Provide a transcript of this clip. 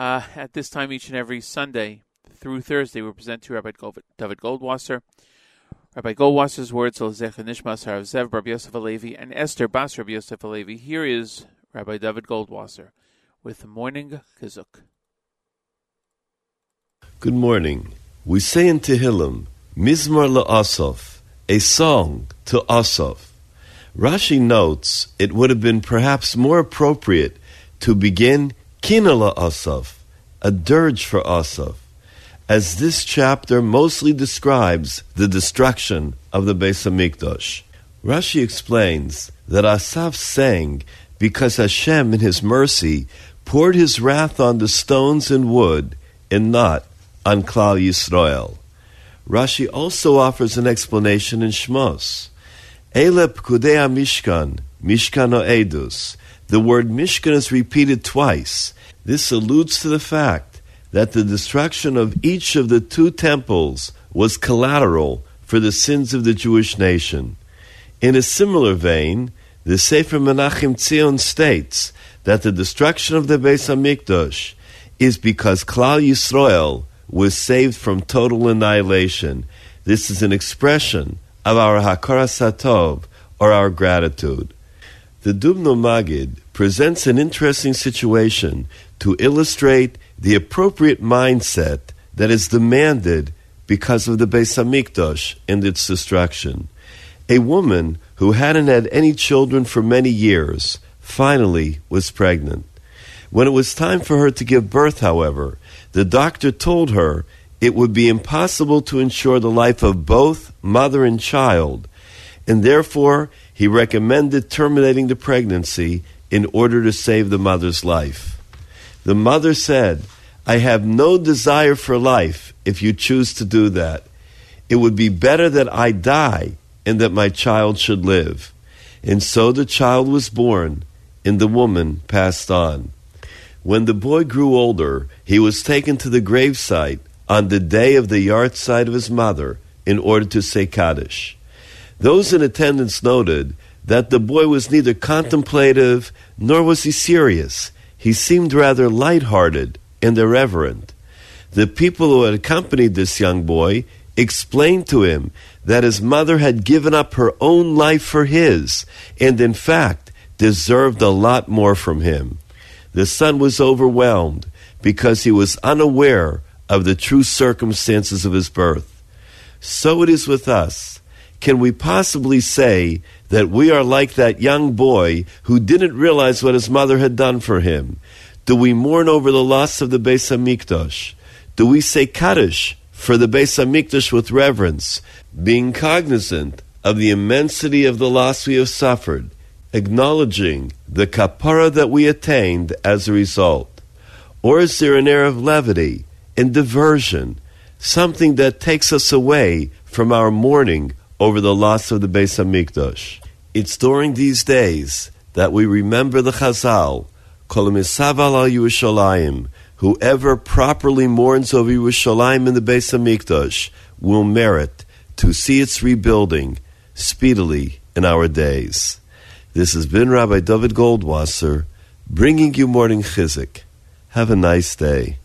Uh, at this time, each and every Sunday through Thursday, we present to Rabbi David Goldwasser. Rabbi Goldwasser's words, Nishmas Harav Zev Rabbi Yosef Alevi, and Esther Bas Rabbi Yosef Alevi. Here is Rabbi David Goldwasser with morning Chizuk. Good morning. We say in Tehillim, Mizmor LaAsaf, a song to Asaf. Rashi notes it would have been perhaps more appropriate to begin Kinala Asaf, a dirge for Asaf, as this chapter mostly describes the destruction of the Beis Hamikdash. Rashi explains that Asaf sang because Hashem, in His mercy, poured His wrath on the stones and wood, and not on Klal Yisrael. Rashi also offers an explanation in Shmos. Ele pkudei mishkan, mishkan edus. The word mishkan is repeated twice. This alludes to the fact that the destruction of each of the two temples was collateral for the sins of the Jewish nation. In a similar vein, the Sefer Menachem Tzion states that the destruction of the Beis Hamikdash is because Klal Yisrael was saved from total annihilation. This is an expression of our Hakaras Hatov, or our gratitude. The Dubno Maggid presents an interesting situation to illustrate the appropriate mindset that is demanded because of the Beis Hamikdash and its destruction. A woman who hadn't had any children for many years finally was pregnant. When it was time for her to give birth, however, the doctor told her it would be impossible to ensure the life of both mother and child, and therefore he recommended terminating the pregnancy in order to save the mother's life. The mother said, I have no desire for life if you choose to do that. It would be better that I die and that my child should live. And so the child was born, and the woman passed on. When the boy grew older, he was taken to the gravesite on the day of the yahrzeit of his mother in order to say Kaddish. Those in attendance noted that the boy was neither contemplative nor was he serious. He seemed rather light-hearted and irreverent. The people who had accompanied this young boy explained to him that his mother had given up her own life for his, and in fact deserved a lot more from him. The son was overwhelmed because he was unaware of the true circumstances of his birth. So it is with us. Can we possibly say that we are like that young boy who didn't realize what his mother had done for him? Do we mourn over the loss of the Beis Hamikdash? Do we say Kaddish for the Beis Hamikdash with reverence, being cognizant of the immensity of the loss we have suffered? acknowledging the kapara that we attained as a result? Or is there an air of levity and diversion, something that takes us away from our mourning over the loss of the Beis Hamikdash? It's during these days that we remember the Chazal, Kol Misaval al Yerushalayim, whoever properly mourns over Yerushalayim in the Beis Hamikdash will merit to see its rebuilding speedily in our days. This has been Rabbi David Goldwasser bringing you morning chizuk. Have a nice day.